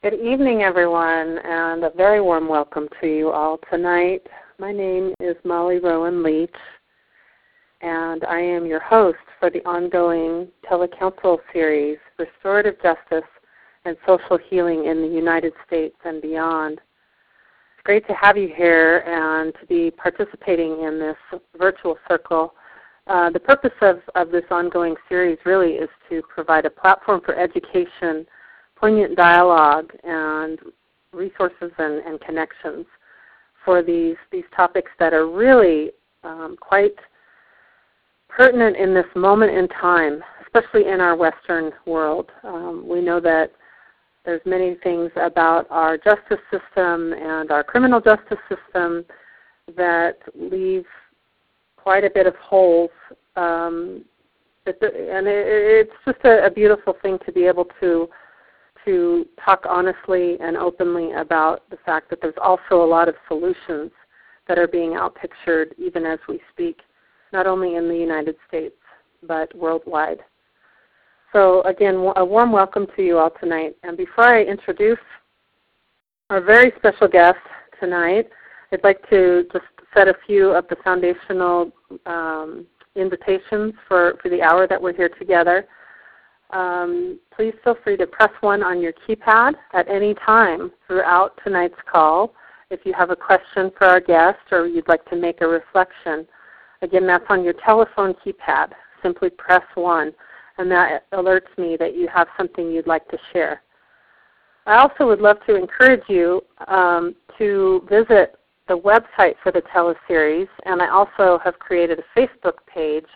Good evening, everyone, and a very warm welcome to you all tonight. My name is Molly Rowan Leach, and I am your host for the ongoing telecouncil series, Restorative Justice and Social Healing in the United States and Beyond. It's great to have you here and to be participating in this virtual circle. Uh, the purpose of, of this ongoing series really is to provide a platform for education poignant dialogue and resources and, and connections for these these topics that are really um, quite pertinent in this moment in time, especially in our Western world. Um, we know that there's many things about our justice system and our criminal justice system that leave quite a bit of holes. Um, and it, it's just a, a beautiful thing to be able to to talk honestly and openly about the fact that there's also a lot of solutions that are being outpictured even as we speak, not only in the United States, but worldwide. So, again, a warm welcome to you all tonight. And before I introduce our very special guest tonight, I'd like to just set a few of the foundational um, invitations for, for the hour that we're here together. Um, please feel free to press 1 on your keypad at any time throughout tonight's call if you have a question for our guest or you'd like to make a reflection. Again, that's on your telephone keypad. Simply press 1, and that alerts me that you have something you'd like to share. I also would love to encourage you um, to visit the website for the teleseries, and I also have created a Facebook page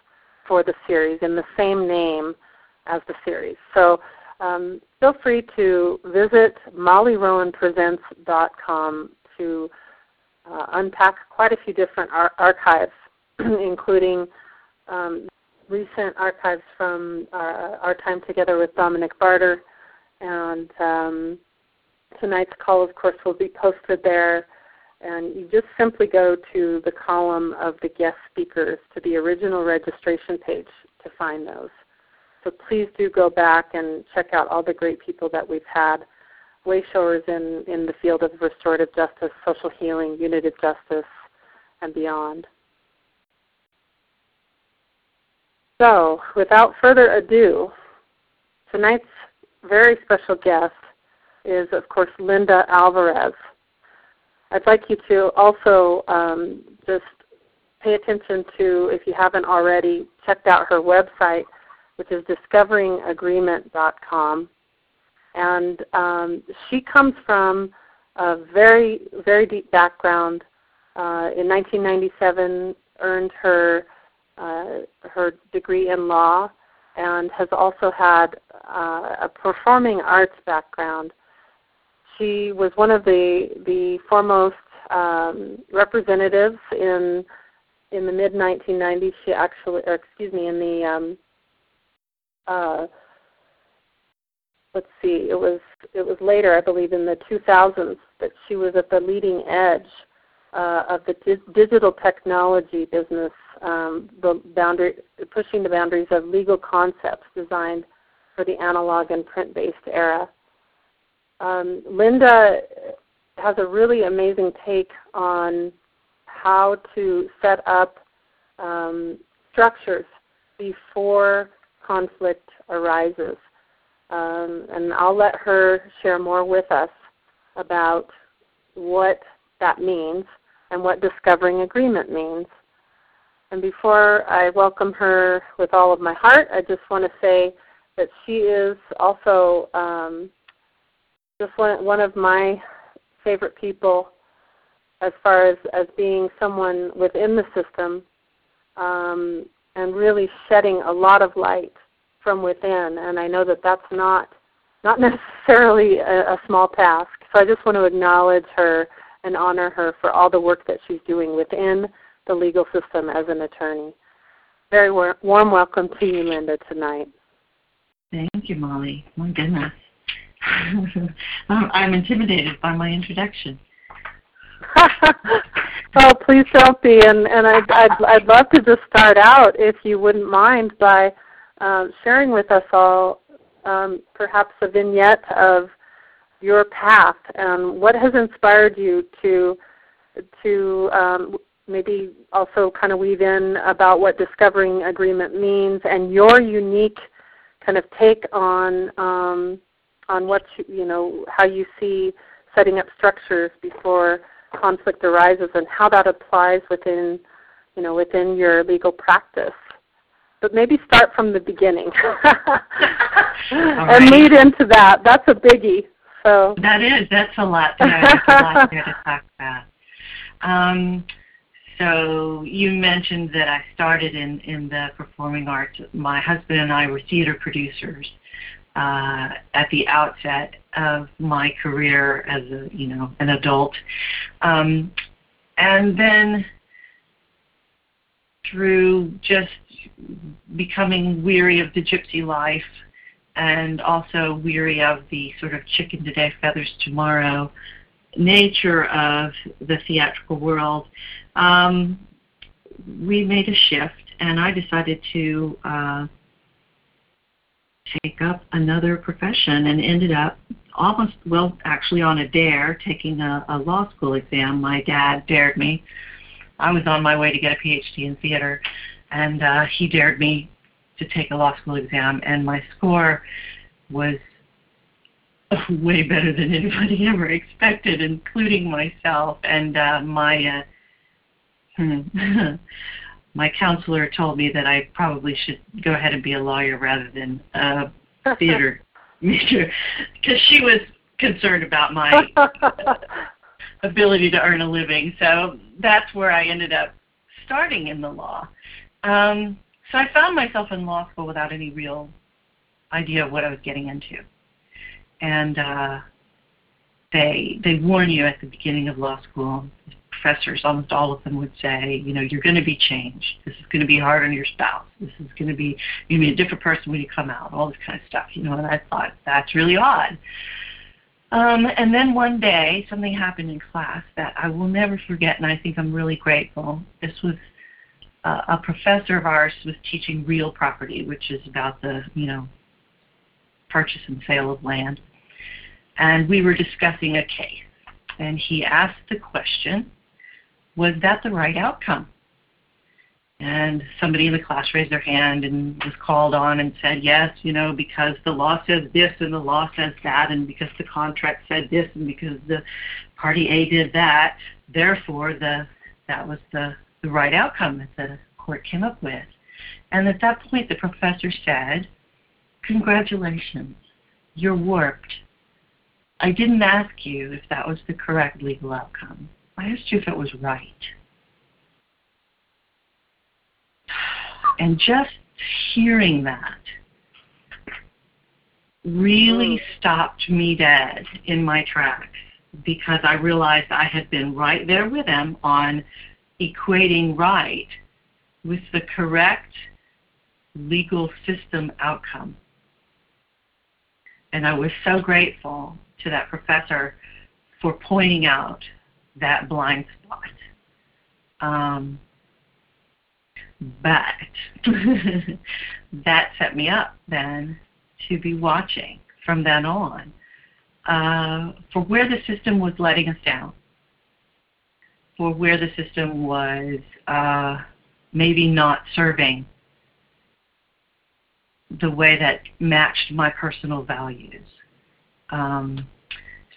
for the series in the same name as the series. So um, feel free to visit mollyrowanpresents.com to uh, unpack quite a few different ar- archives, including um, recent archives from our, our, time together with Dominic Barter. And um, tonight's call, of course, will be posted there. And you just simply go to the column of the guest speakers to the original registration page to find those. So please do go back and check out all the great people that we've had, wayshowers in, in the field of restorative justice, social healing, unitive justice, and beyond. So, without further ado, tonight's very special guest is, of course, Linda Alvarez. I'd like you to also um, just pay attention to, if you haven't already, checked out her website, which is discoveringagreement.com. And um, she comes from a very, very deep background. Uh, in 1997, earned her uh, her degree in law, and has also had uh, a performing arts background. She was one of the the foremost um, representatives in in the mid 1990s. She actually, or excuse me, in the um, uh, let's see, it was it was later, I believe, in the 2000s that she was at the leading edge uh, of the di- digital technology business, um, the boundary, pushing the boundaries of legal concepts designed for the analog and print-based era. Um, Linda has a really amazing take on how to set up um, structures before conflict arises. Um, and I'll let her share more with us about what that means and what discovering agreement means. And before I welcome her with all of my heart, I just want to say that she is also um, just one, one of my favorite people as far as, as being someone within the system um, and really shedding a lot of light from within. And I know that that's not not necessarily a, a small task. So I just want to acknowledge her and honor her for all the work that she's doing within the legal system as an attorney. Very war- warm welcome to you, Linda, tonight. Thank you, Molly. My goodness. I'm intimidated by my introduction. oh, please don't be. And and I'd, I'd I'd love to just start out, if you wouldn't mind, by uh, sharing with us all um, perhaps a vignette of your path and what has inspired you to to um, maybe also kind of weave in about what discovering agreement means and your unique kind of take on um, on what you, you know how you see setting up structures before conflict arises and how that applies within you know within your legal practice. But maybe start from the beginning and right. lead into that. That's a biggie. So that is that's a lot. That's a lot there to talk about. Um, so you mentioned that I started in, in the performing arts. My husband and I were theater producers uh, at the outset of my career as a you know an adult, um, and then through just becoming weary of the gypsy life and also weary of the sort of chicken today, feathers tomorrow nature of the theatrical world, um, we made a shift, and I decided to uh, take up another profession and ended up almost, well, actually on a dare, taking a, a law school exam. My dad dared me. I was on my way to get a PhD in theater, and uh, he dared me to take a law school exam, and my score was way better than anybody ever expected, including myself. And uh, my uh, my counselor told me that I probably should go ahead and be a lawyer rather than a theater major, because she was concerned about my ability to earn a living. So that's where I ended up starting in the law. Um, so I found myself in law school without any real idea of what I was getting into and uh, they they warn you at the beginning of law school. Professors, almost all of them would say, you know, you're going to be changed. This is going to be hard on your spouse. This is going to be you're going to be a different person when you come out. All this kind of stuff, you know. And I thought that's really odd. Um, and then one day, something happened in class that I will never forget, and I think I'm really grateful. This was uh, a professor of ours was teaching real property, which is about the you know purchase and sale of land and we were discussing a case. And he asked the question, was that the right outcome? And somebody in the class raised their hand and was called on and said, yes, you know, because the law says this and the law says that, and because the contract said this and because the party A did that, therefore the that was the, the right outcome that the court came up with. And at that point, the professor said, congratulations, you're warped I didn't ask you if that was the correct legal outcome. I asked you if it was right. And just hearing that really mm. stopped me dead in my tracks because I realized I had been right there with him on equating right with the correct legal system outcome. And I was so grateful to that professor for pointing out that blind spot. Um, but that set me up then to be watching from then on uh, for where the system was letting us down, for where the system was uh, maybe not serving the way that matched my personal values. Um,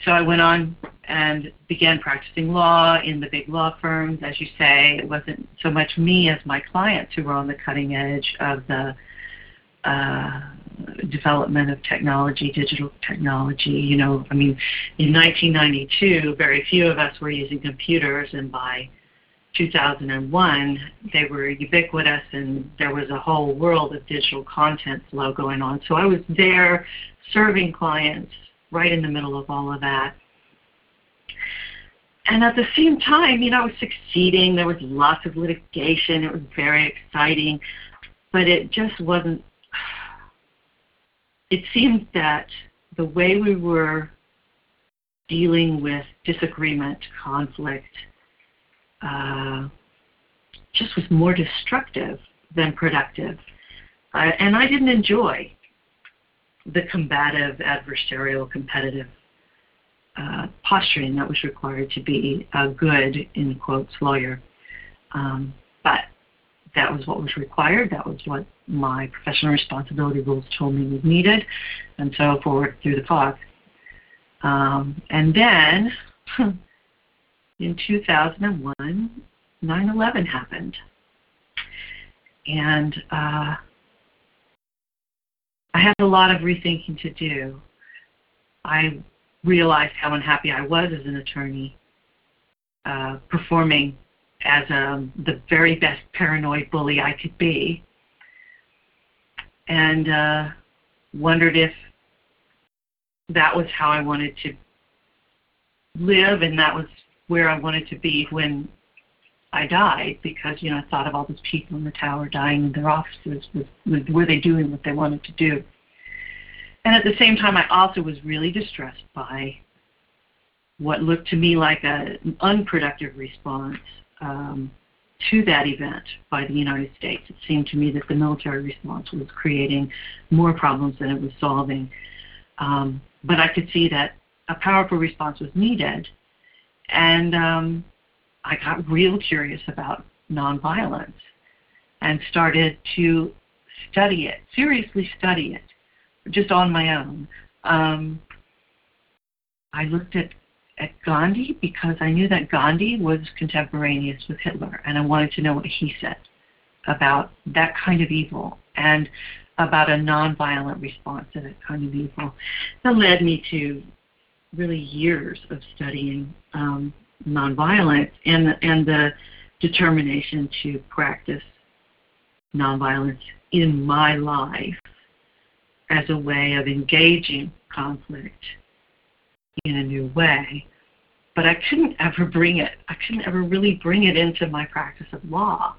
so I went on and began practicing law in the big law firms. As you say, it wasn't so much me as my clients who were on the cutting edge of the uh, development of technology, digital technology. You know, I mean, in 1992, very few of us were using computers, and by 2001, they were ubiquitous, and there was a whole world of digital content flow going on. So I was there serving clients right in the middle of all of that. And at the same time, you know, I was succeeding. There was lots of litigation. It was very exciting. But it just wasn't, it seemed that the way we were dealing with disagreement, conflict, uh, just was more destructive than productive. Uh, and I didn't enjoy the combative, adversarial, competitive uh, posturing that was required to be a good, in quotes, lawyer. Um, but that was what was required. That was what my professional responsibility rules told me was needed, and so forward through the clock. Um, and then in 2001, 9/11 happened, and uh, I had a lot of rethinking to do. I realized how unhappy I was as an attorney, uh, performing as um, the very best paranoid bully I could be, and uh, wondered if that was how I wanted to live, and that was where I wanted to be when I died. Because you know, I thought of all those people in the tower dying in their offices. Was, was were they doing what they wanted to do? And at the same time, I also was really distressed by what looked to me like a, an unproductive response um, to that event by the United States. It seemed to me that the military response was creating more problems than it was solving. Um, but I could see that a powerful response was needed. And um, I got real curious about nonviolence and started to study it, seriously study it, just on my own. Um, I looked at at Gandhi because I knew that Gandhi was contemporaneous with Hitler, and I wanted to know what he said about that kind of evil and about a nonviolent response to that kind of evil. That led me to really years of studying um, nonviolence and and the determination to practice nonviolence in my life as a way of engaging conflict in a new way. But I couldn't ever bring it, I couldn't ever really bring it into my practice of law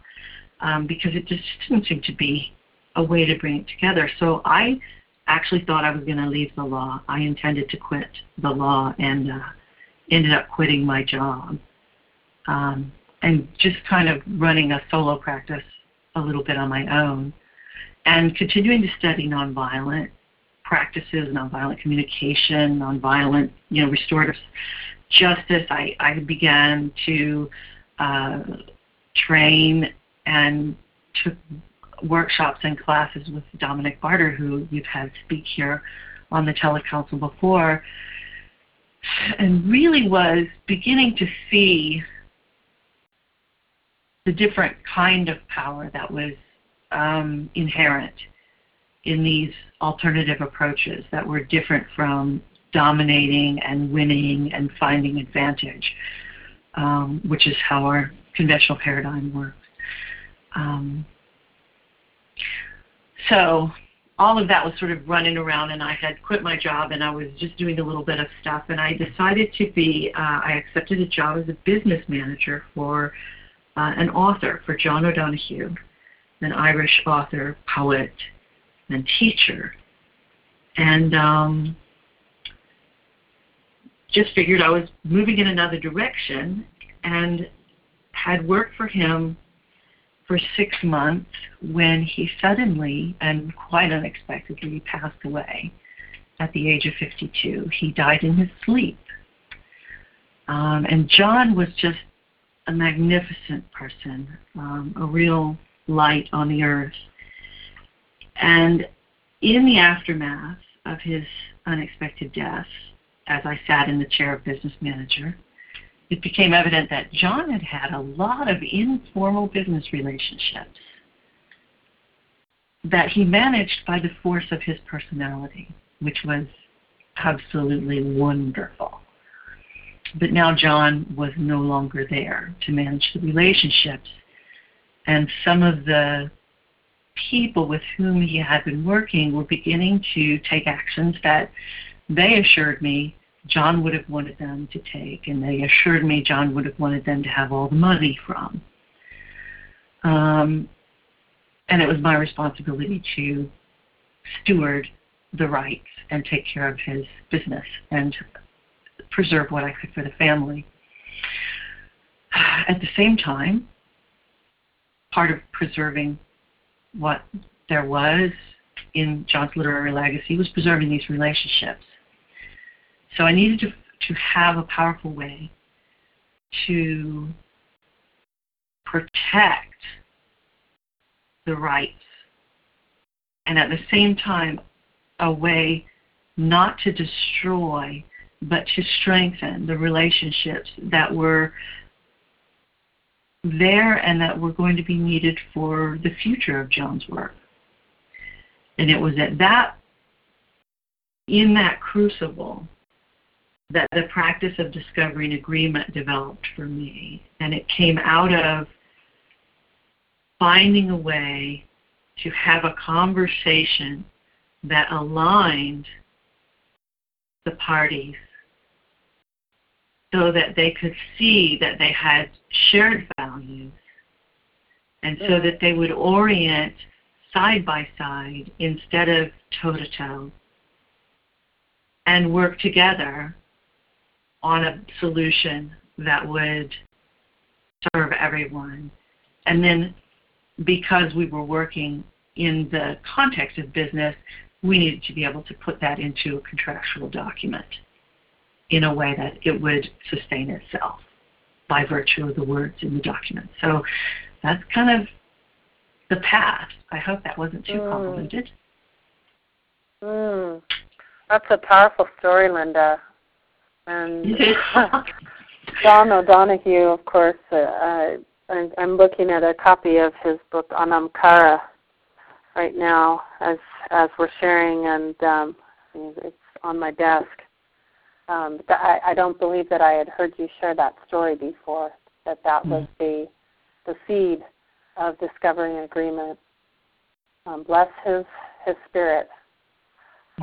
um, because it just didn't seem to be a way to bring it together. So I actually thought I was going to leave the law. I intended to quit the law and uh, ended up quitting my job um, and just kind of running a solo practice a little bit on my own and continuing to study nonviolent practices, nonviolent communication, nonviolent, you know, restorative justice. I, I began to uh, train and took workshops and classes with Dominic Barter, who you've had speak here on the telecouncil before, and really was beginning to see the different kind of power that was um, inherent in these alternative approaches that were different from dominating and winning and finding advantage, um, which is how our conventional paradigm works. Um, so all of that was sort of running around, and I had quit my job, and I was just doing a little bit of stuff, and I decided to be. Uh, I accepted a job as a business manager for uh, an author for John O'Donohue, an Irish author, poet, and teacher. And um, just figured I was moving in another direction and had worked for him for six months when he suddenly and quite unexpectedly passed away at the age of 52. He died in his sleep. Um, and John was just a magnificent person, um, a real light on the earth. And in the aftermath of his unexpected death, as I sat in the chair of business manager, it became evident that John had had a lot of informal business relationships that he managed by the force of his personality, which was absolutely wonderful. But now John was no longer there to manage the relationships. And some of the people with whom he had been working were beginning to take actions that they assured me John would have wanted them to take, and they assured me John would have wanted them to have all the money from. Um, and it was my responsibility to steward the rights and take care of his business and preserve what I could for the family. At the same time, part of preserving what there was in John's literary legacy was preserving these relationships. So I needed to to have a powerful way to protect the rights and at the same time a way not to destroy but to strengthen the relationships that were there and that were going to be needed for the future of John's work. And it was at that, in that crucible, that the practice of discovering agreement developed for me. And it came out of finding a way to have a conversation that aligned the parties so that they could see that they had shared values and so that they would orient side by side instead of toe to toe and work together on a solution that would serve everyone. And then because we were working in the context of business, we needed to be able to put that into a contractual document in a way that it would sustain itself by virtue of the words in the document. So that's kind of the path. I hope that wasn't too mm. convoluted. Mm. That's a powerful story, Linda. And John O'Donohue, of course, uh, I'm looking at a copy of his book Anam Cara right now as as we're sharing, and um, it's on my desk. Um, I, I don't believe that I had heard you share that story before. That that mm-hmm. was the the seed of discovering agreement. Um, bless his his spirit.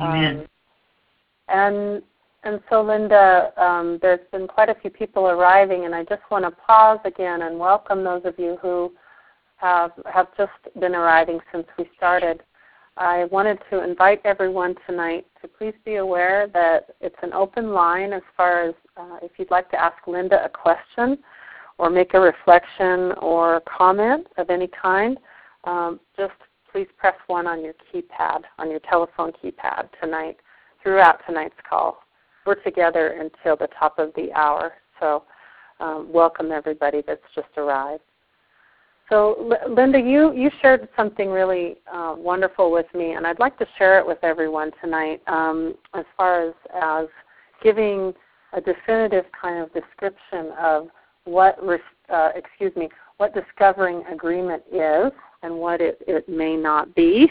Amen. Um, and and so, Linda, um, there's been quite a few people arriving, and I just want to pause again and welcome those of you who have have just been arriving since we started. I wanted to invite everyone tonight to please be aware that it's an open line as far as uh, if you'd like to ask Linda a question or make a reflection or comment of any kind, um, just please press 1 on your keypad, on your telephone keypad tonight, throughout tonight's call. We're together until the top of the hour, so um, welcome everybody that's just arrived. So, Linda, you, you shared something really uh, wonderful with me, and I'd like to share it with everyone tonight um, as far as, as giving a definitive kind of description of what, uh, excuse me, what discovering agreement is and what it, it may not be.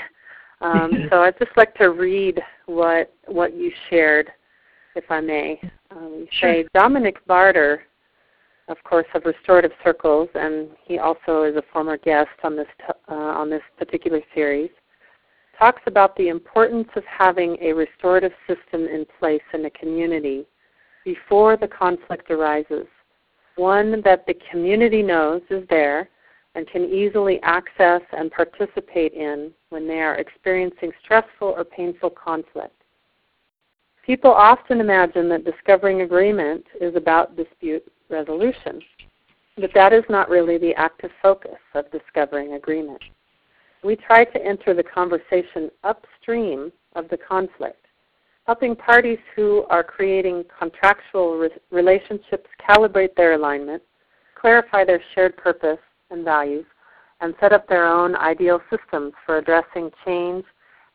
Um, so I'd just like to read what what you shared, if I may. Um, sure. say Dominic Barter of course, of restorative circles, and he also is a former guest on this t- uh, on this particular series. Talks about the importance of having a restorative system in place in a community before the conflict arises, one that the community knows is there and can easily access and participate in when they are experiencing stressful or painful conflict. People often imagine that discovering agreement is about dispute resolution. But that is not really the active focus of discovering agreement. We try to enter the conversation upstream of the conflict, helping parties who are creating contractual re- relationships calibrate their alignment, clarify their shared purpose and values, and set up their own ideal systems for addressing change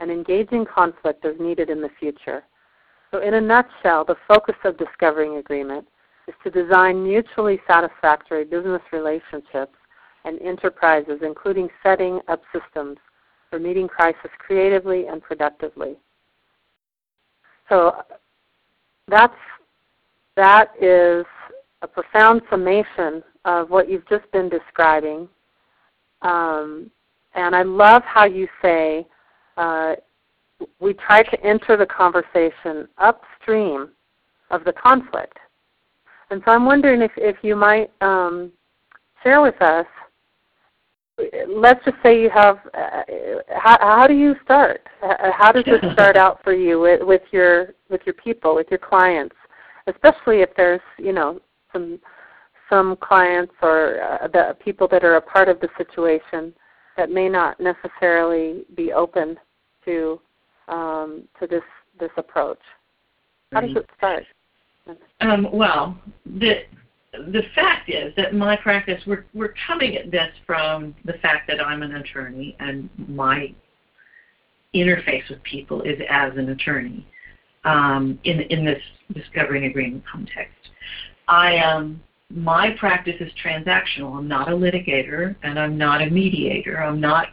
and engaging conflict as needed in the future. So, in a nutshell, the focus of discovering agreement is to design mutually satisfactory business relationships and enterprises, including setting up systems for meeting crisis creatively and productively. So that's that is a profound summation of what you've just been describing. Um, and I love how you say uh, we try to enter the conversation upstream of the conflict. And so I'm wondering if, if you might um, share with us. Let's just say you have. Uh, how, how do you start? How does it start out for you with, with your with your people, with your clients, especially if there's you know some some clients or uh, the people that are a part of the situation that may not necessarily be open to um, to this this approach. How does it start? Um, well, the the fact is that my practice we're we're coming at this from the fact that I'm an attorney and my interface with people is as an attorney um, in in this discovering agreement context. I um my practice is transactional. I'm not a litigator and I'm not a mediator. I'm not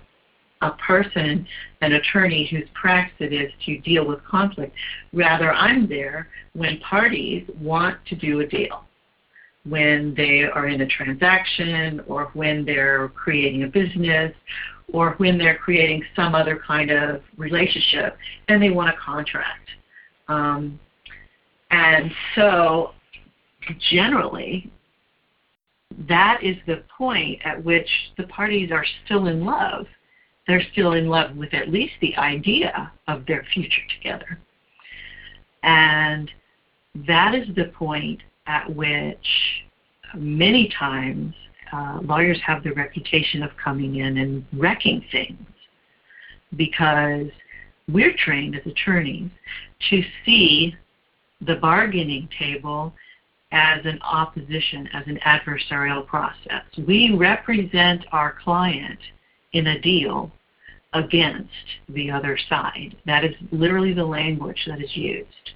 a person, an attorney whose practice it is to deal with conflict. Rather, I'm there when parties want to do a deal, when they are in a transaction, or when they're creating a business, or when they're creating some other kind of relationship and they want a contract. Um, and so, generally, that is the point at which the parties are still in love. They're still in love with at least the idea of their future together. And that is the point at which many times uh, lawyers have the reputation of coming in and wrecking things because we're trained as attorneys to see the bargaining table as an opposition, as an adversarial process. We represent our client in a deal against the other side. That is literally the language that is used.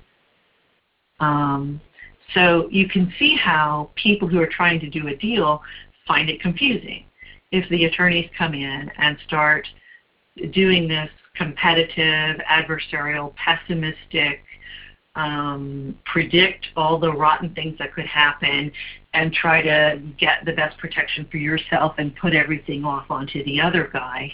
Um, so you can see how people who are trying to do a deal find it confusing if the attorneys come in and start doing this competitive, adversarial, pessimistic, um, predict all the rotten things that could happen and try to get the best protection for yourself and put everything off onto the other guy.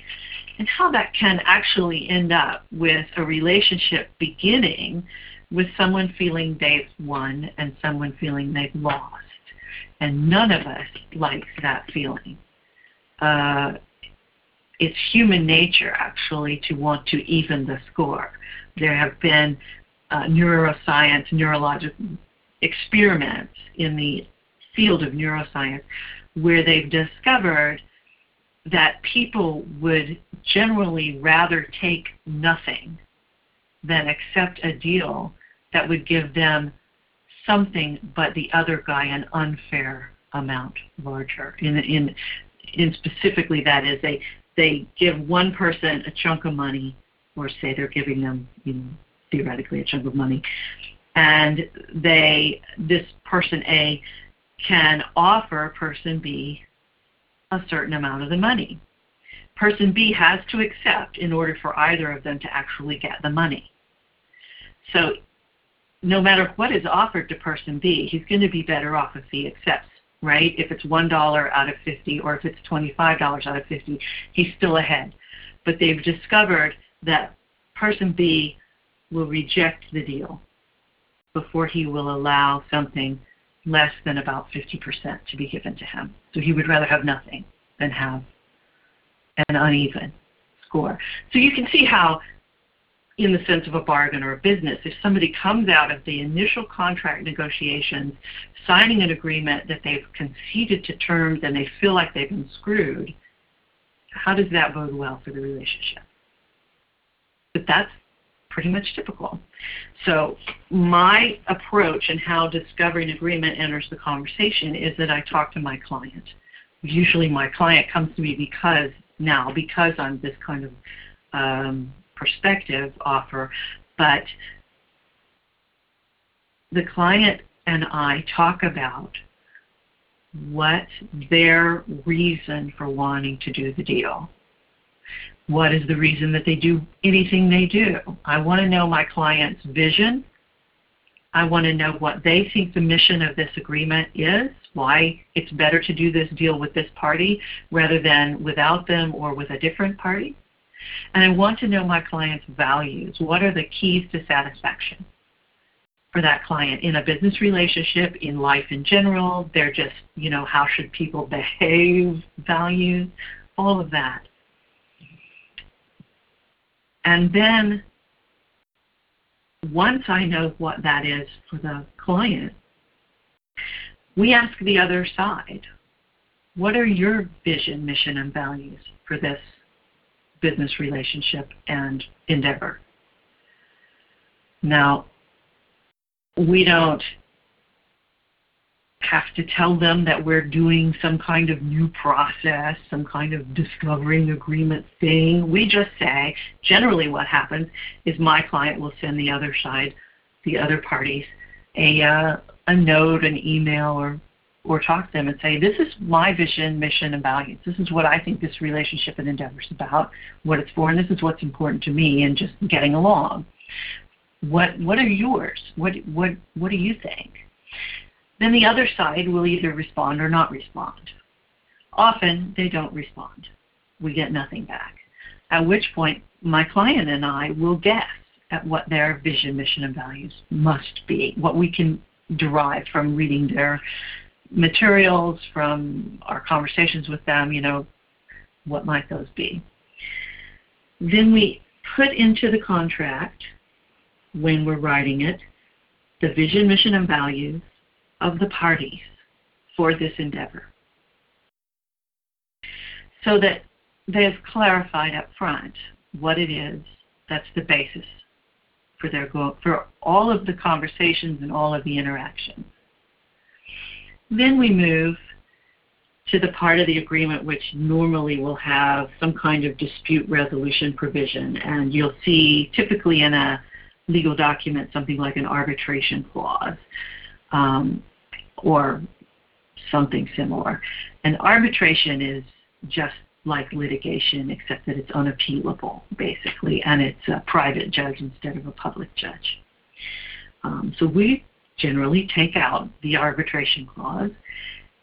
And how that can actually end up with a relationship beginning with someone feeling they've won and someone feeling they've lost. And none of us likes that feeling. Uh, it's human nature, actually, to want to even the score. There have been uh, neuroscience, neurological experiments in the field of neuroscience where they've discovered that people would generally rather take nothing than accept a deal that would give them something but the other guy an unfair amount larger. In, in, in specifically that is they, they give one person a chunk of money or say they're giving them you know, theoretically a chunk of money. And they, this person A can offer person B a certain amount of the money. Person B has to accept in order for either of them to actually get the money. So no matter what is offered to person B, he's going to be better off if he accepts, right? If it's $1 out of 50 or if it's $25 out of 50, he's still ahead. But they've discovered that person B will reject the deal before he will allow something less than about 50% to be given to him. So he would rather have nothing than have an uneven score. So you can see how, in the sense of a bargain or a business, if somebody comes out of the initial contract negotiations signing an agreement that they've conceded to terms and they feel like they've been screwed, how does that bode well for the relationship? But that's pretty much typical. So my approach and how discovering agreement enters the conversation is that I talk to my client. Usually my client comes to me because now, because I'm this kind of um, perspective offer, but the client and I talk about what their reason for wanting to do the deal what is the reason that they do anything they do? I want to know my client's vision. I want to know what they think the mission of this agreement is, why it's better to do this deal with this party rather than without them or with a different party. And I want to know my client's values. What are the keys to satisfaction for that client in a business relationship, in life in general? They're just, you know, how should people behave, values, all of that. And then once I know what that is for the client, we ask the other side, what are your vision, mission, and values for this business relationship and endeavor? Now, we don't have to tell them that we're doing some kind of new process, some kind of discovering agreement thing. We just say, generally what happens is my client will send the other side, the other parties, a, uh, a note, an email, or, or talk to them and say, this is my vision, mission, and values. This is what I think this relationship and endeavor is about, what it's for, and this is what's important to me and just getting along. What, what are yours? What, what, what do you think? Then the other side will either respond or not respond. Often they don't respond. We get nothing back. At which point, my client and I will guess at what their vision, mission, and values must be, what we can derive from reading their materials, from our conversations with them, you know, what might those be. Then we put into the contract, when we're writing it, the vision, mission, and values, of the parties for this endeavor. So that they've clarified up front what it is that's the basis for their go- for all of the conversations and all of the interactions. Then we move to the part of the agreement which normally will have some kind of dispute resolution provision. And you'll see typically in a legal document something like an arbitration clause um, or something similar. And arbitration is just like litigation, except that it's unappealable, basically, and it's a private judge instead of a public judge. Um, so we generally take out the arbitration clause,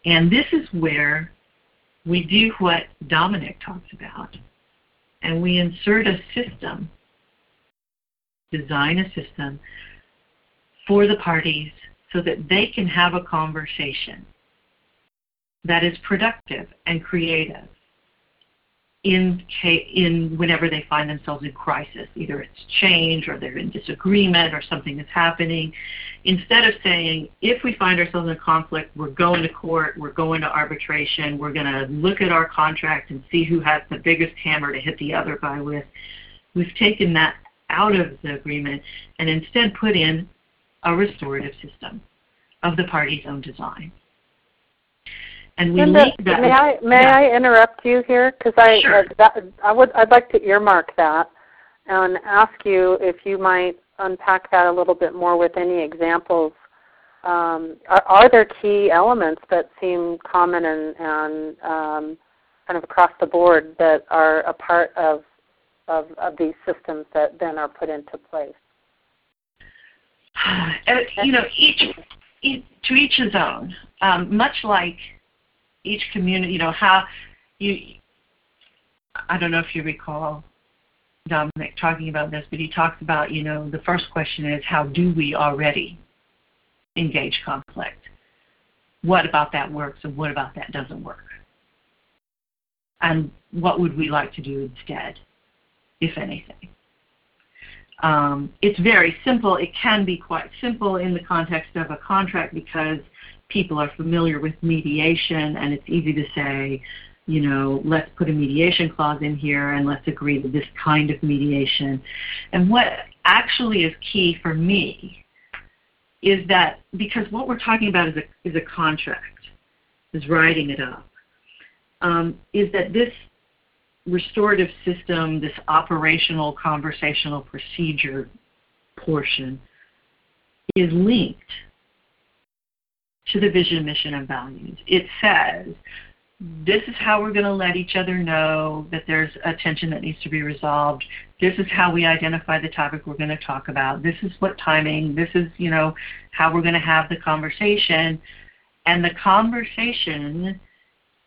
and this is where we do what Dominic talks about, and we insert a system, design a system for the parties so that they can have a conversation that is productive and creative in, in whenever they find themselves in crisis. Either it's change or they're in disagreement or something is happening. Instead of saying, if we find ourselves in conflict, we're going to court, we're going to arbitration, we're going to look at our contract and see who has the biggest hammer to hit the other guy with, we've taken that out of the agreement and instead put in a restorative system of the party's own design. And we Linda, that may I may yeah. I interrupt you here because I sure. uh, that, I would I'd like to earmark that and ask you if you might unpack that a little bit more with any examples. Um, are, are, there key elements that seem common and, and um, kind of across the board that are a part of, of, of these systems that then are put into place? you know, each to each his own. Um, much like each community, you know how you. I don't know if you recall Dominic talking about this, but he talks about you know the first question is how do we already engage conflict? What about that works and what about that doesn't work? And what would we like to do instead, if anything? Um, it's very simple. It can be quite simple in the context of a contract because people are familiar with mediation and it's easy to say, you know, let's put a mediation clause in here and let's agree to this kind of mediation. And what actually is key for me is that because what we're talking about is a, is a contract, is writing it up, um, is that this restorative system, this operational conversational procedure portion, is linked to the vision, mission, and values. It says, this is how we're going to let each other know that there's a tension that needs to be resolved. This is how we identify the topic we're going to talk about. This is what timing. This is, you know, how we're going to have the conversation. And the conversation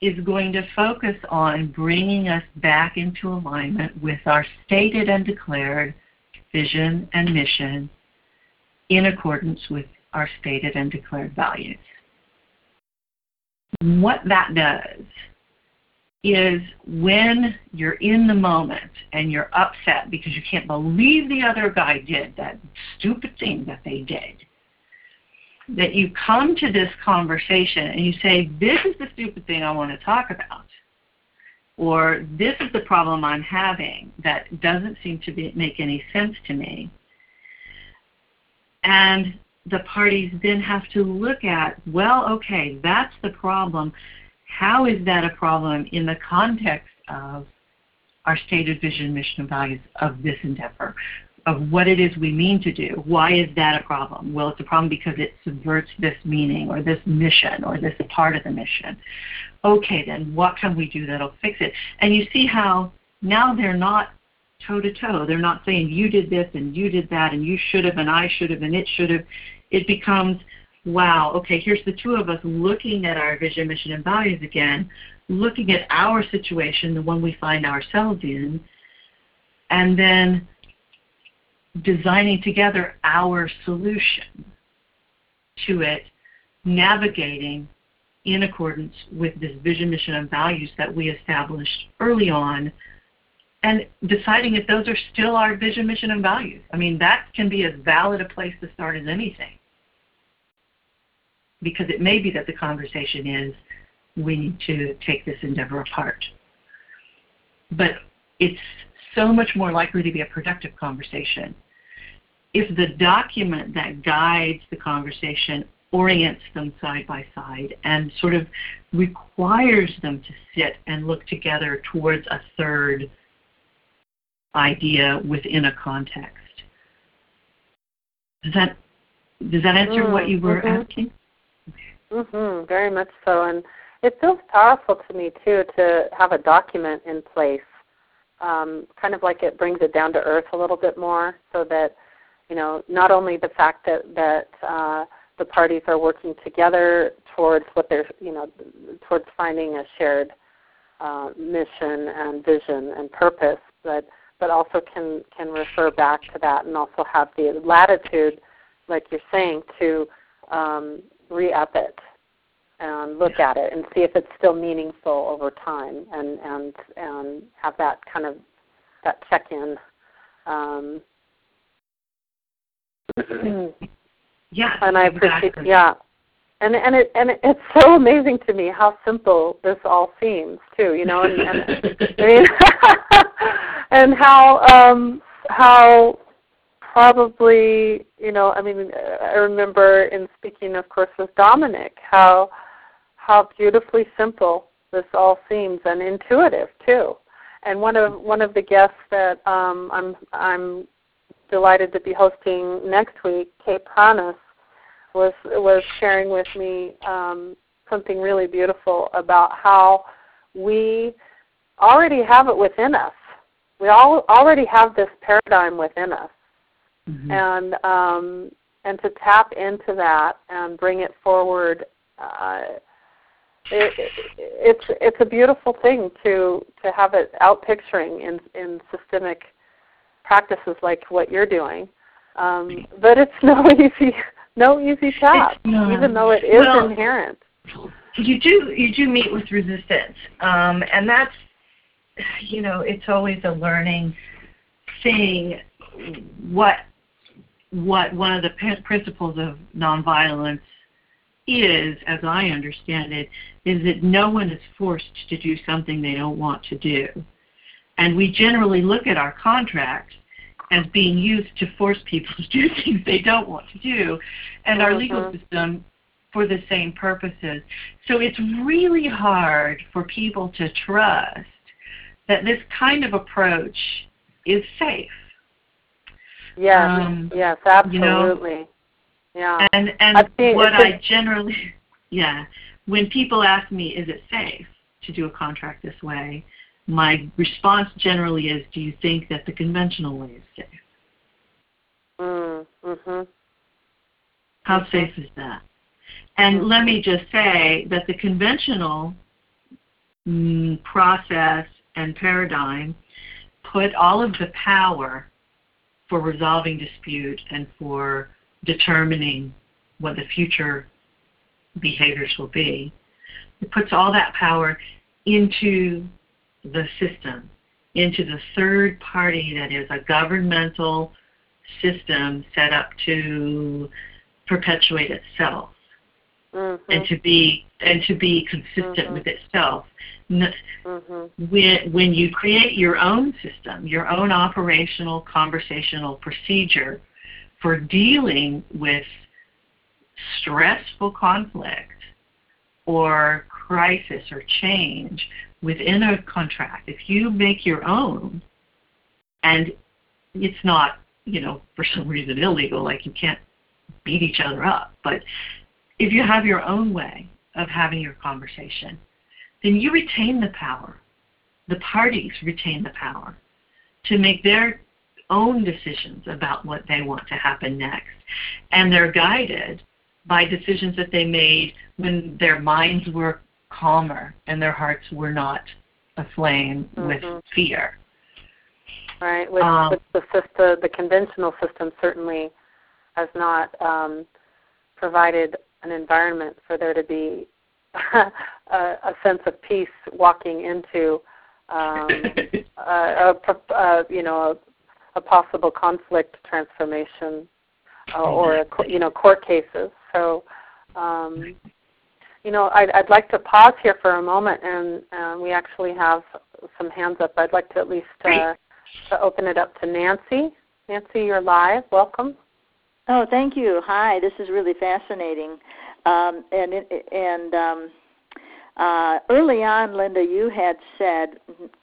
is going to focus on bringing us back into alignment with our stated and declared vision and mission in accordance with our stated and declared values. What that does is when you're in the moment and you're upset because you can't believe the other guy did that stupid thing that they did, that you come to this conversation and you say, This is the stupid thing I want to talk about. Or this is the problem I'm having that doesn't seem to be, make any sense to me. And the parties then have to look at, well, okay, that's the problem. How is that a problem in the context of our stated vision, mission, and values of this endeavor, of what it is we mean to do? Why is that a problem? Well, it's a problem because it subverts this meaning or this mission or this part of the mission. Okay, then what can we do that'll fix it? And you see how now they're not toe to toe. They're not saying you did this and you did that and you should have and I should have and it should have it becomes, wow, okay, here's the two of us looking at our vision, mission, and values again, looking at our situation, the one we find ourselves in, and then designing together our solution to it, navigating in accordance with this vision, mission, and values that we established early on, and deciding if those are still our vision, mission, and values. I mean, that can be as valid a place to start as anything because it may be that the conversation is we need to take this endeavor apart. But it's so much more likely to be a productive conversation if the document that guides the conversation orients them side by side and sort of requires them to sit and look together towards a third idea within a context. Does that does that answer mm, what you were mm-hmm. asking? Mhm, very much so, and it feels powerful to me too to have a document in place. Um, kind of like it brings it down to earth a little bit more, so that you know not only the fact that that uh, the parties are working together towards what they're you know towards finding a shared uh, mission and vision and purpose, but but also can can refer back to that and also have the latitude, like you're saying, to um, re-up it and look at it and see if it's still meaningful over time and and and have that kind of that check in um, yeah and i appreciate exactly. yeah and and it and it's so amazing to me how simple this all seems too you know and, and I mean and how um how probably, you know, I mean, I remember in speaking, of course, with Dominic, how how beautifully simple this all seems and intuitive too. And one of one of the guests that um, I'm I'm delighted to be hosting next week, Kay Pranis, was was sharing with me um, something really beautiful about how we already have it within us. We all already have this paradigm within us mm-hmm. and um, and to tap into that and bring it forward. Uh, it, it, it's it's a beautiful thing to to have it out picturing in in systemic practices like what you're doing, um, but it's no easy no easy task, even though it is well, inherent. You do you do meet with resistance, um, and that's you know it's always a learning thing. What what one of the principles of nonviolence is, as I understand it, is that no one is forced to do something they don't want to do. And we generally look at our contract as being used to force people to do things they don't want to do, and our legal mm-hmm. system for the same purposes. So it's really hard for people to trust that this kind of approach is safe Yes, um, yes, absolutely. You know, yeah. And and what I generally yeah, when people ask me is it safe to do a contract this way, my response generally is do you think that the conventional way is safe? Mm, mhm. How mm-hmm. safe is that? And let me just say that the conventional mm, process and paradigm put all of the power for resolving dispute and for determining what the future behaviors will be. It puts all that power into the system, into the third party that is a governmental system set up to perpetuate itself mm-hmm. and to be and to be consistent mm-hmm. with itself. Mm-hmm. When when you create your own system, your own operational conversational procedure for dealing with stressful conflict or crisis or change within a contract, if you make your own, and it's not, you know, for some reason illegal, like you can't beat each other up, but if you have your own way of having your conversation, then you retain the power. The parties retain the power to make their own decisions about what they want to happen next. And they're guided by decisions that they made when their minds were calmer and their hearts were not aflame mm-hmm. with fear. Right, which, um, which the system, the conventional system certainly has not um, provided an environment for there to be a, a sense of peace walking into um, a, a, a, you know a, a possible conflict transformation uh, or a, you know court cases. So um, you know I'd, I'd like to pause here for a moment, and um, we actually have some hands up. I'd like to at least uh, to open it up to Nancy. Nancy, you're live. Welcome. Oh, thank you. Hi, this is really fascinating. Um, and and um, uh, early on, Linda, you had said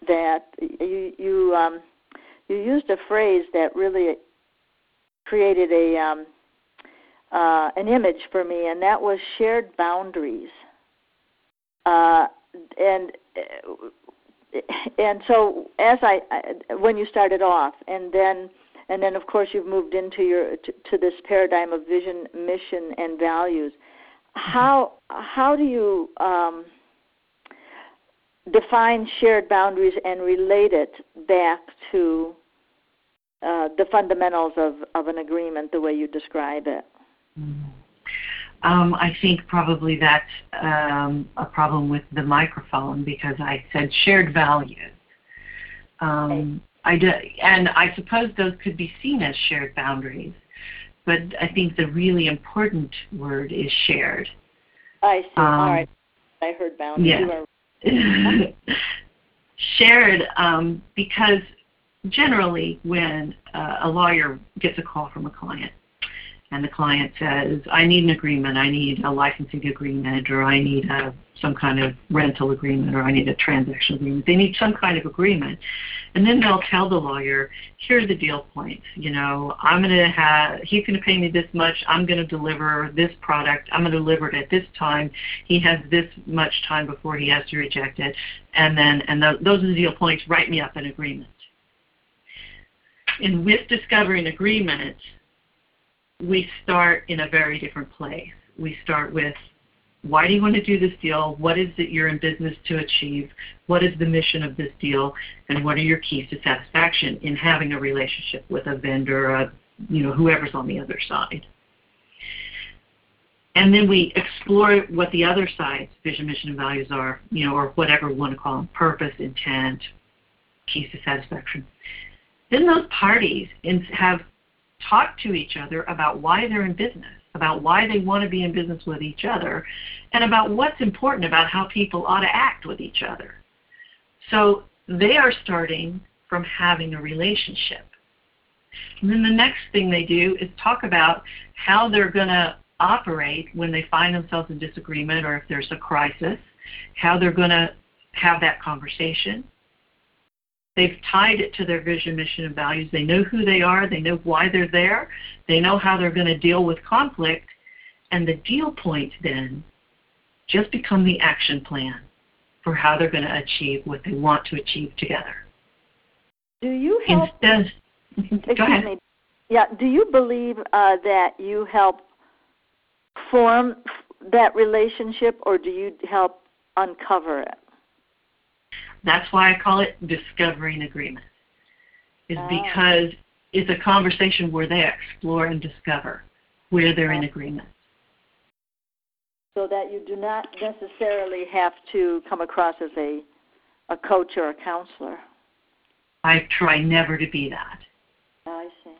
that you you um, you used a phrase that really created a um, uh, an image for me, and that was shared boundaries. Uh, and and so as I when you started off, and then and then of course you've moved into your to, to this paradigm of vision, mission, and values. How how do you um, define shared boundaries and relate it back to uh, the fundamentals of, of an agreement the way you describe it? Um, I think probably that's um, a problem with the microphone because I said shared values. Um, I do, and I suppose those could be seen as shared boundaries, but I think the really important word is shared. I see. All um, right. I heard boundaries. Yeah. shared um, because generally when uh, a lawyer gets a call from a client, and the client says, I need an agreement, I need a licensing agreement, or I need a, some kind of rental agreement, or I need a transaction agreement. They need some kind of agreement. And then they'll tell the lawyer, here are the deal points. You know, I'm going to have, he's going to pay me this much, I'm going to deliver this product, I'm going to deliver it at this time. He has this much time before he has to reject it. And then, and the, those are the deal points, write me up an agreement. And with discovering agreement, we start in a very different place. We start with why do you want to do this deal? What is it you're in business to achieve? What is the mission of this deal? And what are your keys to satisfaction in having a relationship with a vendor, a, you know, whoever's on the other side? And then we explore what the other side's vision, mission, and values are, you know, or whatever we want to call them, purpose, intent, keys to satisfaction. Then those parties have talk to each other about why they're in business, about why they want to be in business with each other, and about what's important about how people ought to act with each other. So they are starting from having a relationship. And then the next thing they do is talk about how they're going to operate when they find themselves in disagreement or if there's a crisis, how they're going to have that conversation, They've tied it to their vision, mission, and values. They know who they are. They know why they're there. They know how they're going to deal with conflict. And the deal points then just become the action plan for how they're going to achieve what they want to achieve together. Do you help? Instead, go ahead. Me. Yeah. Do you believe uh, that you help form that relationship, or do you help uncover it? That's why I call it discovering agreement. Is oh. because it's a conversation where they explore and discover where they're in agreement. So that you do not necessarily have to come across as a a coach or a counselor. I try never to be that. I see.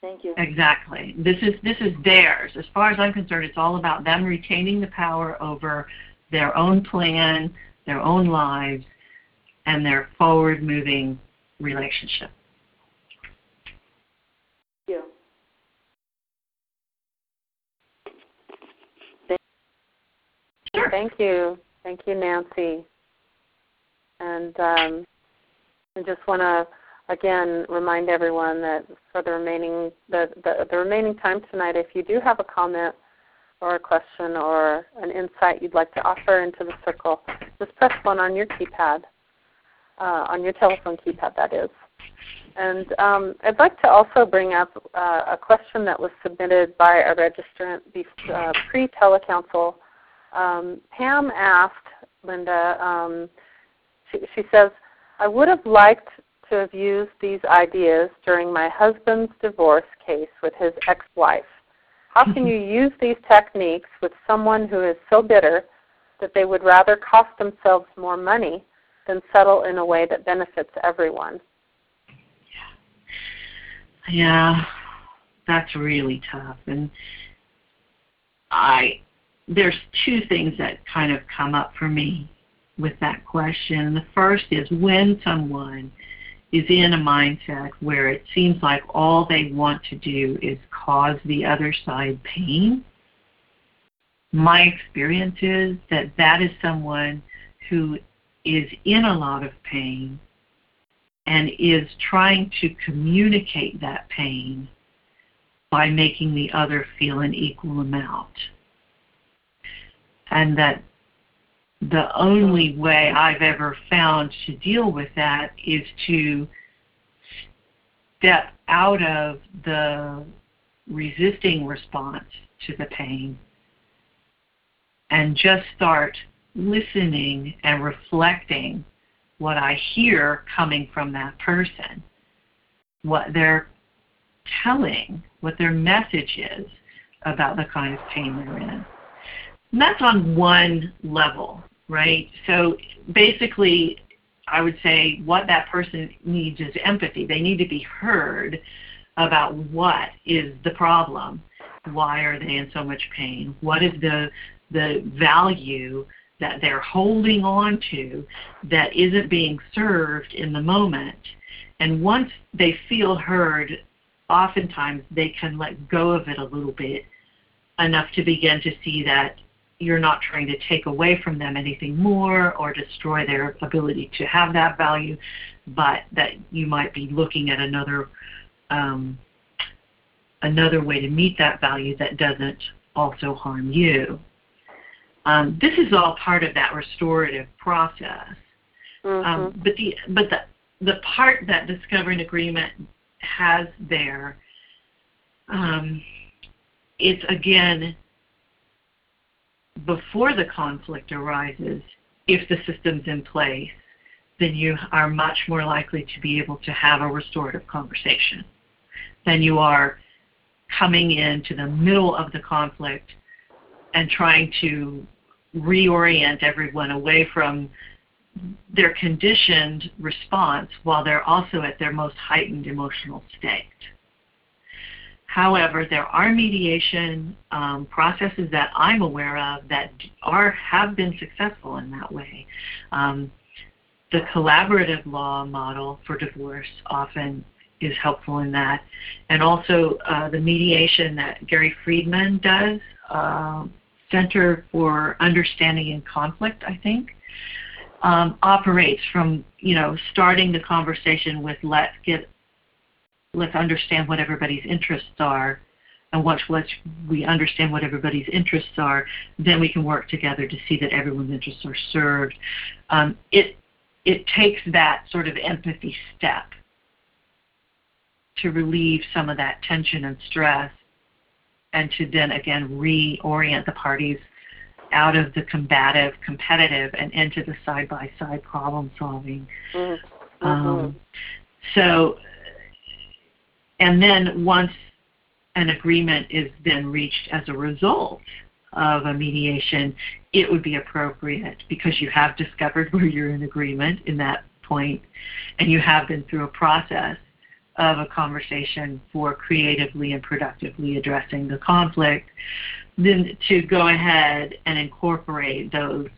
Thank you. Exactly. This is this is theirs. As far as I'm concerned, it's all about them retaining the power over their own plan, their own lives, and their forward moving relationship. Thank you. Thank you. Thank you, Nancy. And um, I just want to again remind everyone that for the remaining the, the, the remaining time tonight, if you do have a comment or a question or an insight you'd like to offer into the circle, just press one on your keypad, uh, on your telephone keypad, that is. And um, I'd like to also bring up uh, a question that was submitted by a registrant uh, pre-telecouncil. Um, Pam asked Linda, um, she, she says, I would have liked to have used these ideas during my husband's divorce case with his ex-wife. How can you use these techniques with someone who is so bitter that they would rather cost themselves more money than settle in a way that benefits everyone? Yeah, that's really tough. And I there's two things that kind of come up for me with that question. The first is when someone is in a mindset where it seems like all they want to do is cause the other side pain, my experience is that that is someone who is in a lot of pain and is trying to communicate that pain by making the other feel an equal amount. And that the only way I've ever found to deal with that is to step out of the resisting response to the pain and just start listening and reflecting what I hear coming from that person, what they're telling, what their message is about the kind of pain they're in. And that's on one level right? So basically, I would say what that person needs is empathy. They need to be heard about what is the problem. Why are they in so much pain? What is the the value that they're holding on to that isn't being served in the moment? And once they feel heard, oftentimes they can let go of it a little bit enough to begin to see that you're not trying to take away from them anything more or destroy their ability to have that value, but that you might be looking at another um, another way to meet that value that doesn't also harm you. Um, this is all part of that restorative process. Mm-hmm. Um, but the but the the part that discovering agreement has there, um, it's again before the conflict arises, if the system's in place, then you are much more likely to be able to have a restorative conversation than you are coming into the middle of the conflict and trying to reorient everyone away from their conditioned response while they're also at their most heightened emotional state. However, there are mediation um, processes that I'm aware of that are have been successful in that way. Um, the collaborative law model for divorce often is helpful in that, and also uh, the mediation that Gary Friedman does, uh, Center for Understanding in Conflict, I think, um, operates from you know starting the conversation with let's get let's understand what everybody's interests are. And once we understand what everybody's interests are, then we can work together to see that everyone's interests are served. Um, it it takes that sort of empathy step to relieve some of that tension and stress, and to then again reorient the parties out of the combative, competitive, and into the side-by-side problem solving. Mm-hmm. Um, so and then once an agreement is then reached as a result of a mediation, it would be appropriate because you have discovered where you're in agreement in that point and you have been through a process of a conversation for creatively and productively addressing the conflict, then to go ahead and incorporate those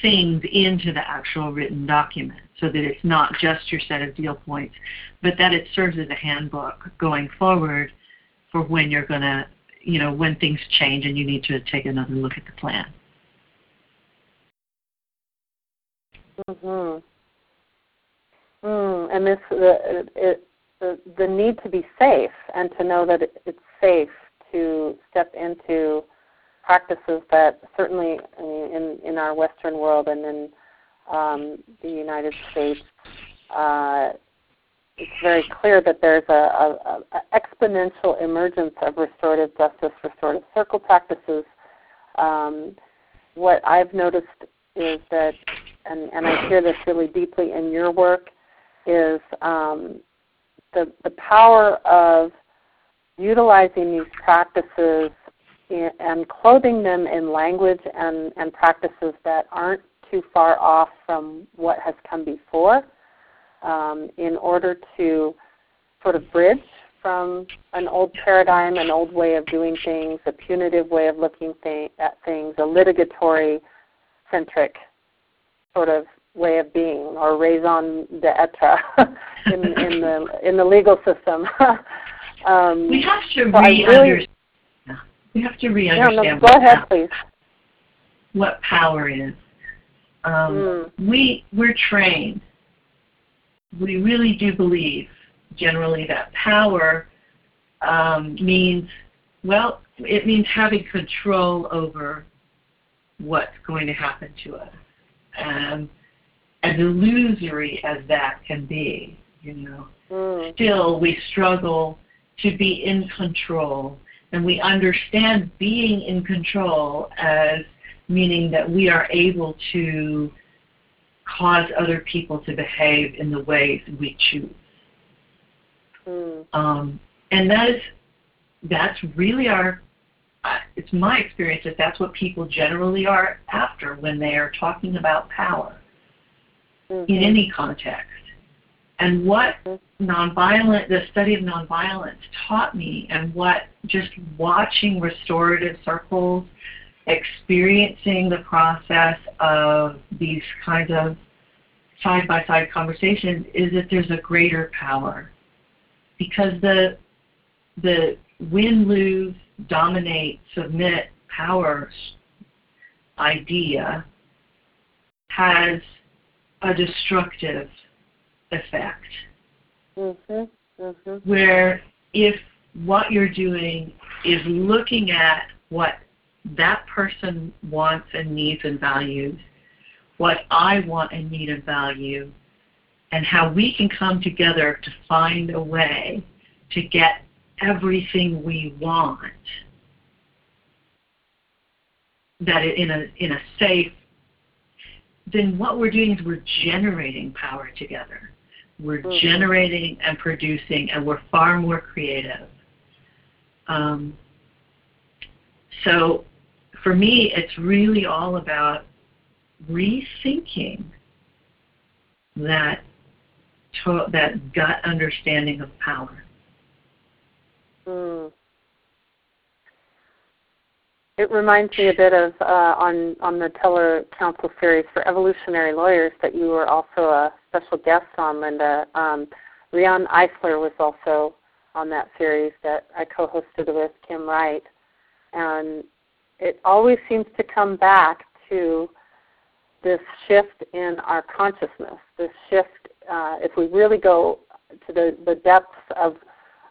things into the actual written document so that it's not just your set of deal points, but that it serves as a handbook going forward for when you're going to, you know, when things change and you need to take another look at the plan. Mhm. Mm, and this the it, the the need to be safe and to know that it, it's safe to step into practices that certainly in in our Western world and in um, the United States, uh, it's very clear that there's a, a, a, exponential emergence of restorative justice, restorative circle practices. Um, what I've noticed is that, and, and I hear this really deeply in your work, is um, the the power of utilizing these practices and clothing them in language and, and practices that aren't too far off from what has come before um, in order to sort of bridge from an old paradigm, an old way of doing things, a punitive way of looking th- at things, a litigatory centric sort of way of being, or raison d'etre in, in the in the legal system. um, we have to so re-understand. Really, we have to re-understand. Yeah, no, go ahead, please. What power is. Um, mm. We we're trained. We really do believe generally that power um, means well, it means having control over what's going to happen to us. Um, as illusory as that can be, you know, mm. still we struggle to be in control, and we understand being in control as meaning that we are able to cause other people to behave in the ways we choose. Mm. Um, and that is that's really our uh, it's my experience that that's what people generally are after when they are talking about power mm-hmm. in any context. And what mm-hmm. nonviolent, the study of nonviolence taught me, and what just watching restorative circles experiencing the process of these kinds of side by side conversations is that there's a greater power because the the win lose dominate submit power idea has a destructive effect mm-hmm. Mm-hmm. where if what you're doing is looking at what that person wants and needs and values, what I want and need and value, and how we can come together to find a way to get everything we want that in a in a safe then what we're doing is we're generating power together we're mm-hmm. generating and producing and we're far more creative um, so for me, it's really all about rethinking that to, that gut understanding of power. Mm. It reminds me a bit of uh, on on the Teller Council series for evolutionary lawyers that you were also a special guest on, Linda. Um, Riane Eisler was also on that series that I co-hosted with Kim Wright, and it always seems to come back to this shift in our consciousness, this shift, uh, if we really go to the, the depths of,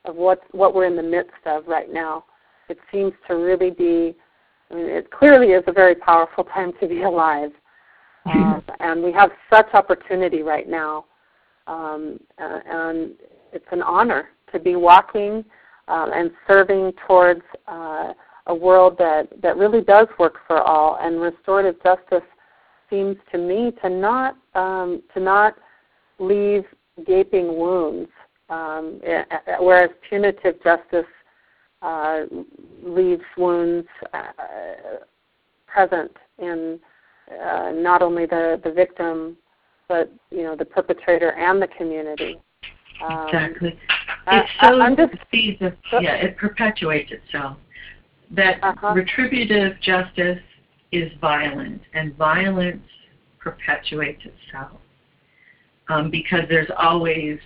of what, what we're in the midst of right now, it seems to really be, I mean, it clearly is a very powerful time to be alive. Uh, and we have such opportunity right now. Um, and it's an honor to be walking um, and serving towards uh, a world that, that really does work for all. And restorative justice seems to me to not um, to not leave gaping wounds, um, whereas punitive justice uh, leaves wounds uh, present in uh, not only the, the victim, but you know the perpetrator and the community. Um, exactly. It's so I, just, yeah, it perpetuates itself that uh-huh. retributive justice is violent, and violence perpetuates itself um, because there's always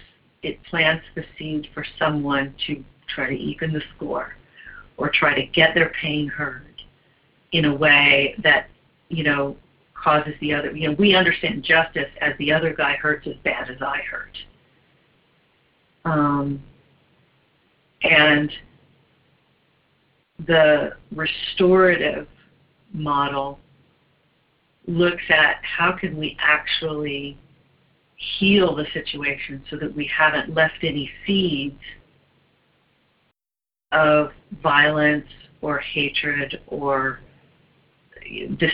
it plants the seed for someone to try to even the score or try to get their pain heard in a way that you know causes the other. You know, we understand justice as the other guy hurts as bad as I hurt. Um, and the restorative model looks at how can we actually heal the situation so that we haven't left any seeds of violence or hatred or this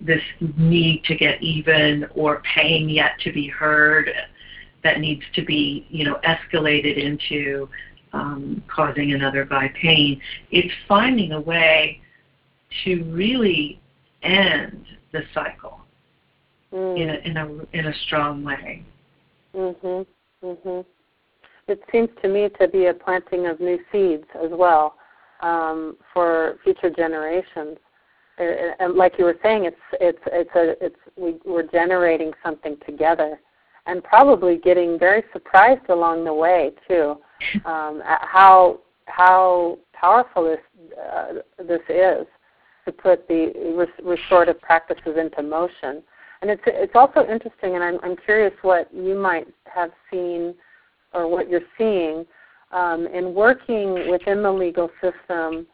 this need to get even or pain yet to be heard that needs to be you know escalated into um, causing another guy pain. It's finding a way to really end the cycle mm. in a in a in a strong way. Mhm. Mhm. It seems to me to be a planting of new seeds as well um, for future generations. And like you were saying, it's it's it's a it's we, we're generating something together, and probably getting very surprised along the way too. Um, how how powerful this uh, this is to put the restorative practices into motion. And it's it's also interesting, and I'm I'm curious what you might have seen or what you're seeing um, in working within the legal system.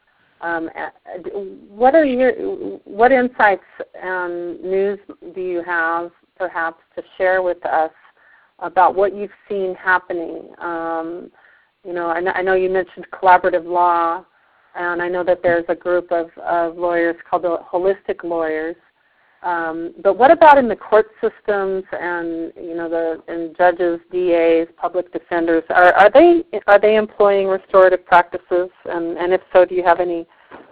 Um, what are your what insights and news do you have, perhaps, to share with us about what you've seen happening? Um, you know, I know, I know you mentioned collaborative law and I know that there's a group of, of lawyers called the holistic lawyers. Um, but what about in the court systems and you know the and judges, DAs, public defenders? Are, are they are they employing restorative practices? And, and if so, do you have any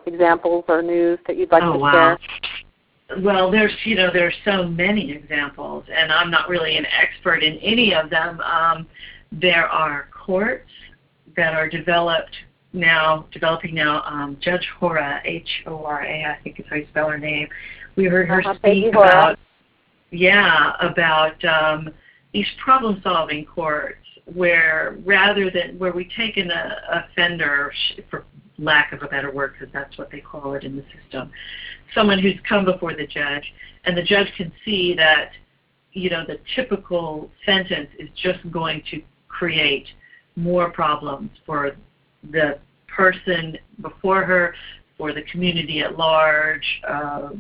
examples or news that you'd like oh, to wow. share? Well, there's you know there's so many examples, and I'm not really an expert in any of them. Um, there are courts that are developed now developing now um, Judge Hora, H O R A, I think is how you spell her name. We heard her uh-huh, speak about yeah about um, these problem solving courts where rather than where we take an uh, offender for lack of a better word because that's what they call it in the system someone who's come before the judge and the judge can see that you know the typical sentence is just going to create more problems for the person before her, for the community at large, uh,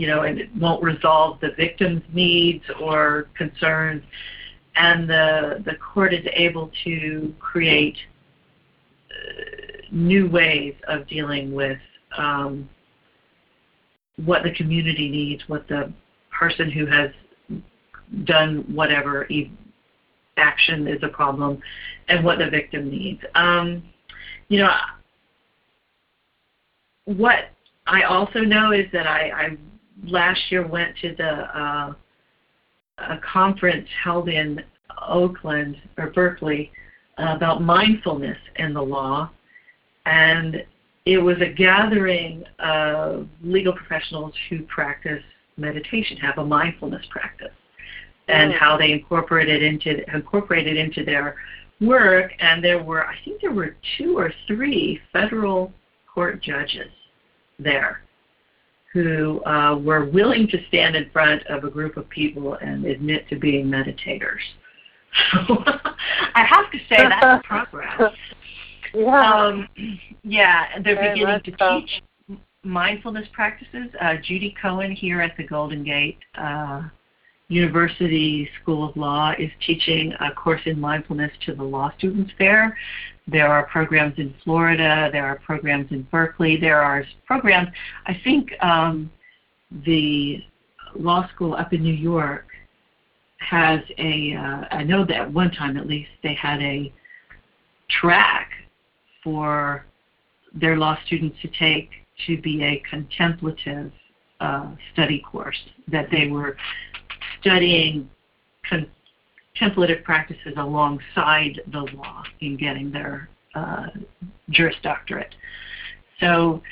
you know, and it won't resolve the victim's needs or concerns. And the, the court is able to create uh, new ways of dealing with um, what the community needs, what the person who has done whatever action is a problem, and what the victim needs. Um, you know, what I also know is that I, I last year went to the uh, a conference held in Oakland or Berkeley uh, about mindfulness and the law, and it was a gathering of legal professionals who practice meditation, have a mindfulness practice, and mm. how they incorporate it into incorporate it into their work, and there were, I think there were two or three federal court judges there who uh, were willing to stand in front of a group of people and admit to being meditators. So I have to say that's progress. yeah. Um, yeah, they're Very beginning to so. teach mindfulness practices. Uh, Judy Cohen here at the Golden Gate uh, University School of Law is teaching a course in mindfulness to the law students there. There are programs in Florida. There are programs in Berkeley. There are programs. I think um, the law school up in New York has a. Uh, I know that at one time at least they had a track for their law students to take to be a contemplative uh, study course that they were studying contemplative practices alongside the law in getting their uh, Juris Doctorate. So,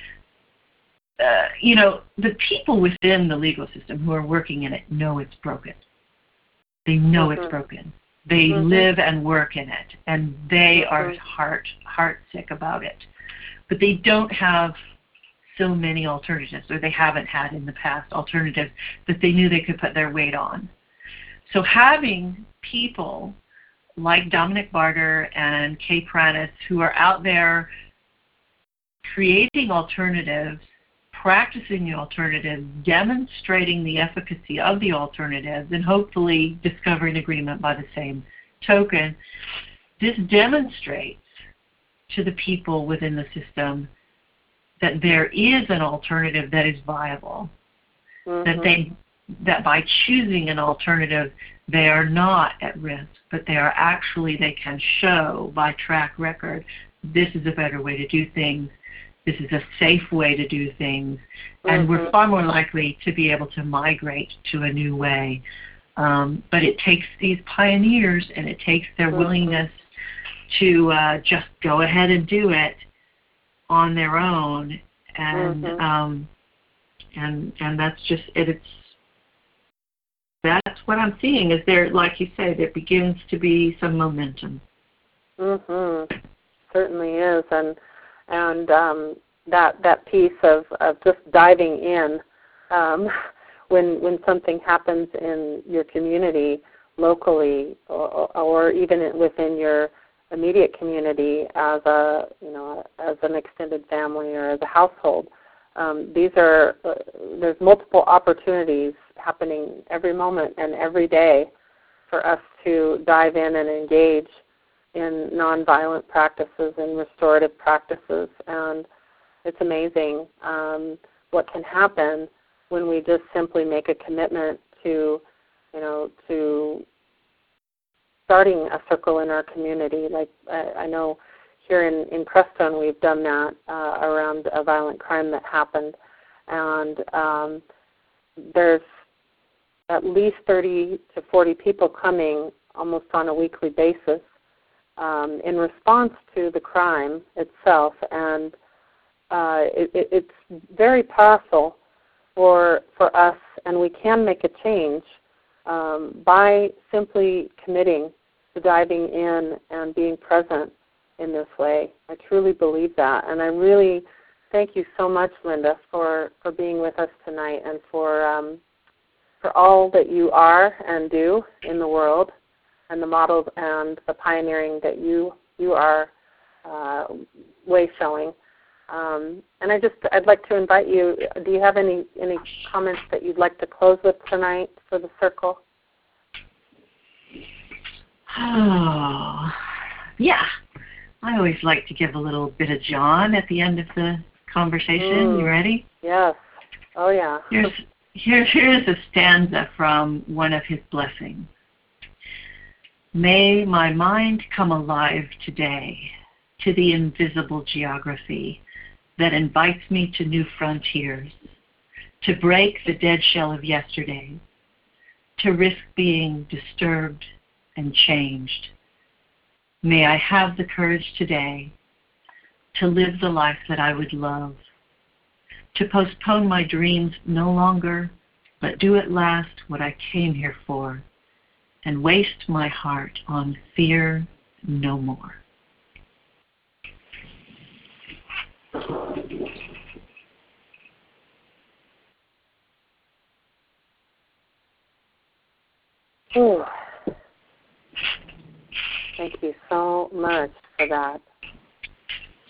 uh, you know, the people within the legal system who are working in it know it's broken. They know mm-hmm. it's broken. They mm-hmm. live and work in it, and they mm-hmm. are heart heart sick about it. But they don't have so many alternatives, or they haven't had in the past alternatives that they knew they could put their weight on. So having people like Dominic Barter and Kay Pranis who are out there creating alternatives, practicing the alternatives, demonstrating the efficacy of the alternatives, and hopefully discovering agreement by the same token, this demonstrates to the people within the system that there is an alternative that is viable. Mm-hmm. That they that by choosing an alternative they are not at risk, but they are actually they can show by track record this is a better way to do things. This is a safe way to do things, and mm-hmm. we're far more likely to be able to migrate to a new way. Um, but it takes these pioneers, and it takes their mm-hmm. willingness to uh, just go ahead and do it on their own, and mm-hmm. um, and and that's just it, it's that's what I'm seeing. Is there, like you say, there begins to be some momentum. Mhm. Certainly is, and and um, that that piece of of just diving in um, when when something happens in your community locally or, or even within your immediate community as a you know as an extended family or as a household. Um, these are uh, there's multiple opportunities happening every moment and every day for us to dive in and engage in nonviolent practices and restorative practices, and it's amazing um, what can happen when we just simply make a commitment to you know to starting a circle in our community. Like I, I know here in, in Crestone, we've done that uh, around a violent crime that happened, and um, there's at least 30 to 40 people coming almost on a weekly basis um, in response to the crime itself, and uh, it, it, it's very powerful for for us, and we can make a change um, by simply committing to diving in and being present in this way. I truly believe that, and I really thank you so much, Linda, for for being with us tonight and for um, for all that you are and do in the world, and the models and the pioneering that you you are uh, way showing. Um, and I just I'd like to invite you. Do you have any any comments that you'd like to close with tonight for the circle? Oh, yeah. I always like to give a little bit of John at the end of the conversation. Mm. You ready? Yes. Oh yeah. Here's here, here's a stanza from one of his blessings. May my mind come alive today to the invisible geography that invites me to new frontiers, to break the dead shell of yesterday, to risk being disturbed and changed. May I have the courage today to live the life that I would love, to postpone my dreams no longer, but do at last what I came here for, and waste my heart on fear no more. Ooh. Thank you so much for that.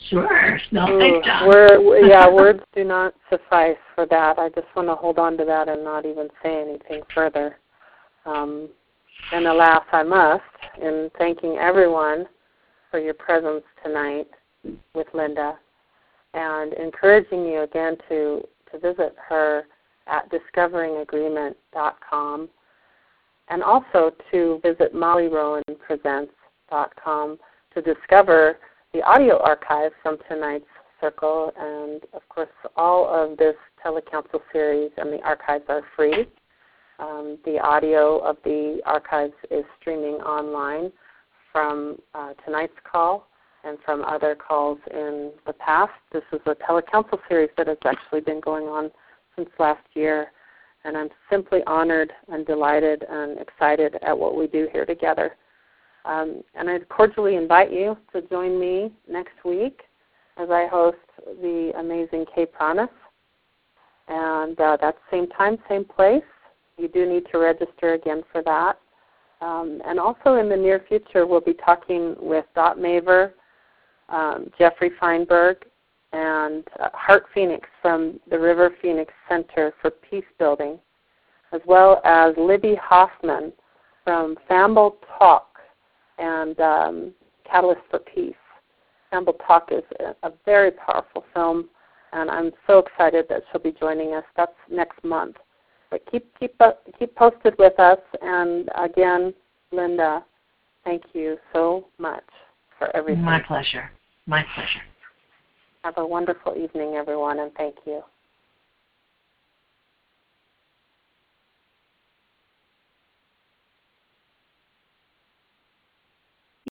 Sure. No, thanks, Word, yeah, words do not suffice for that. I just want to hold on to that and not even say anything further. Um, and alas, I must, in thanking everyone for your presence tonight with Linda and encouraging you again to, to visit her at discoveringagreement.com and also to visit mollyrowanpresents.com to discover the audio archive from tonight's circle, and of course, all of this telecouncil series and the archives are free. Um, the audio of the archives is streaming online from uh, tonight's call and from other calls in the past. This is a telecouncil series that has actually been going on since last year, and I'm simply honored and delighted and excited at what we do here together. Um, and I cordially invite you to join me next week as I host the amazing Kay Pranis. And uh, that's same time, same place. You do need to register again for that. Um, and also in the near future, we'll be talking with Dot Maver, um, Jeffrey Feinberg, and uh, Heart Phoenix from the River Phoenix Center for Peace Building, as well as Libby Hoffman from Fambul Tok and um, Catalyst for Peace. Fambul Tok is a, a very powerful film, and I'm so excited that she'll be joining us. That's next month. But keep keep uh, keep posted with us. And again, Linda, thank you so much for everything. My pleasure. My pleasure. Have a wonderful evening, everyone, and thank you.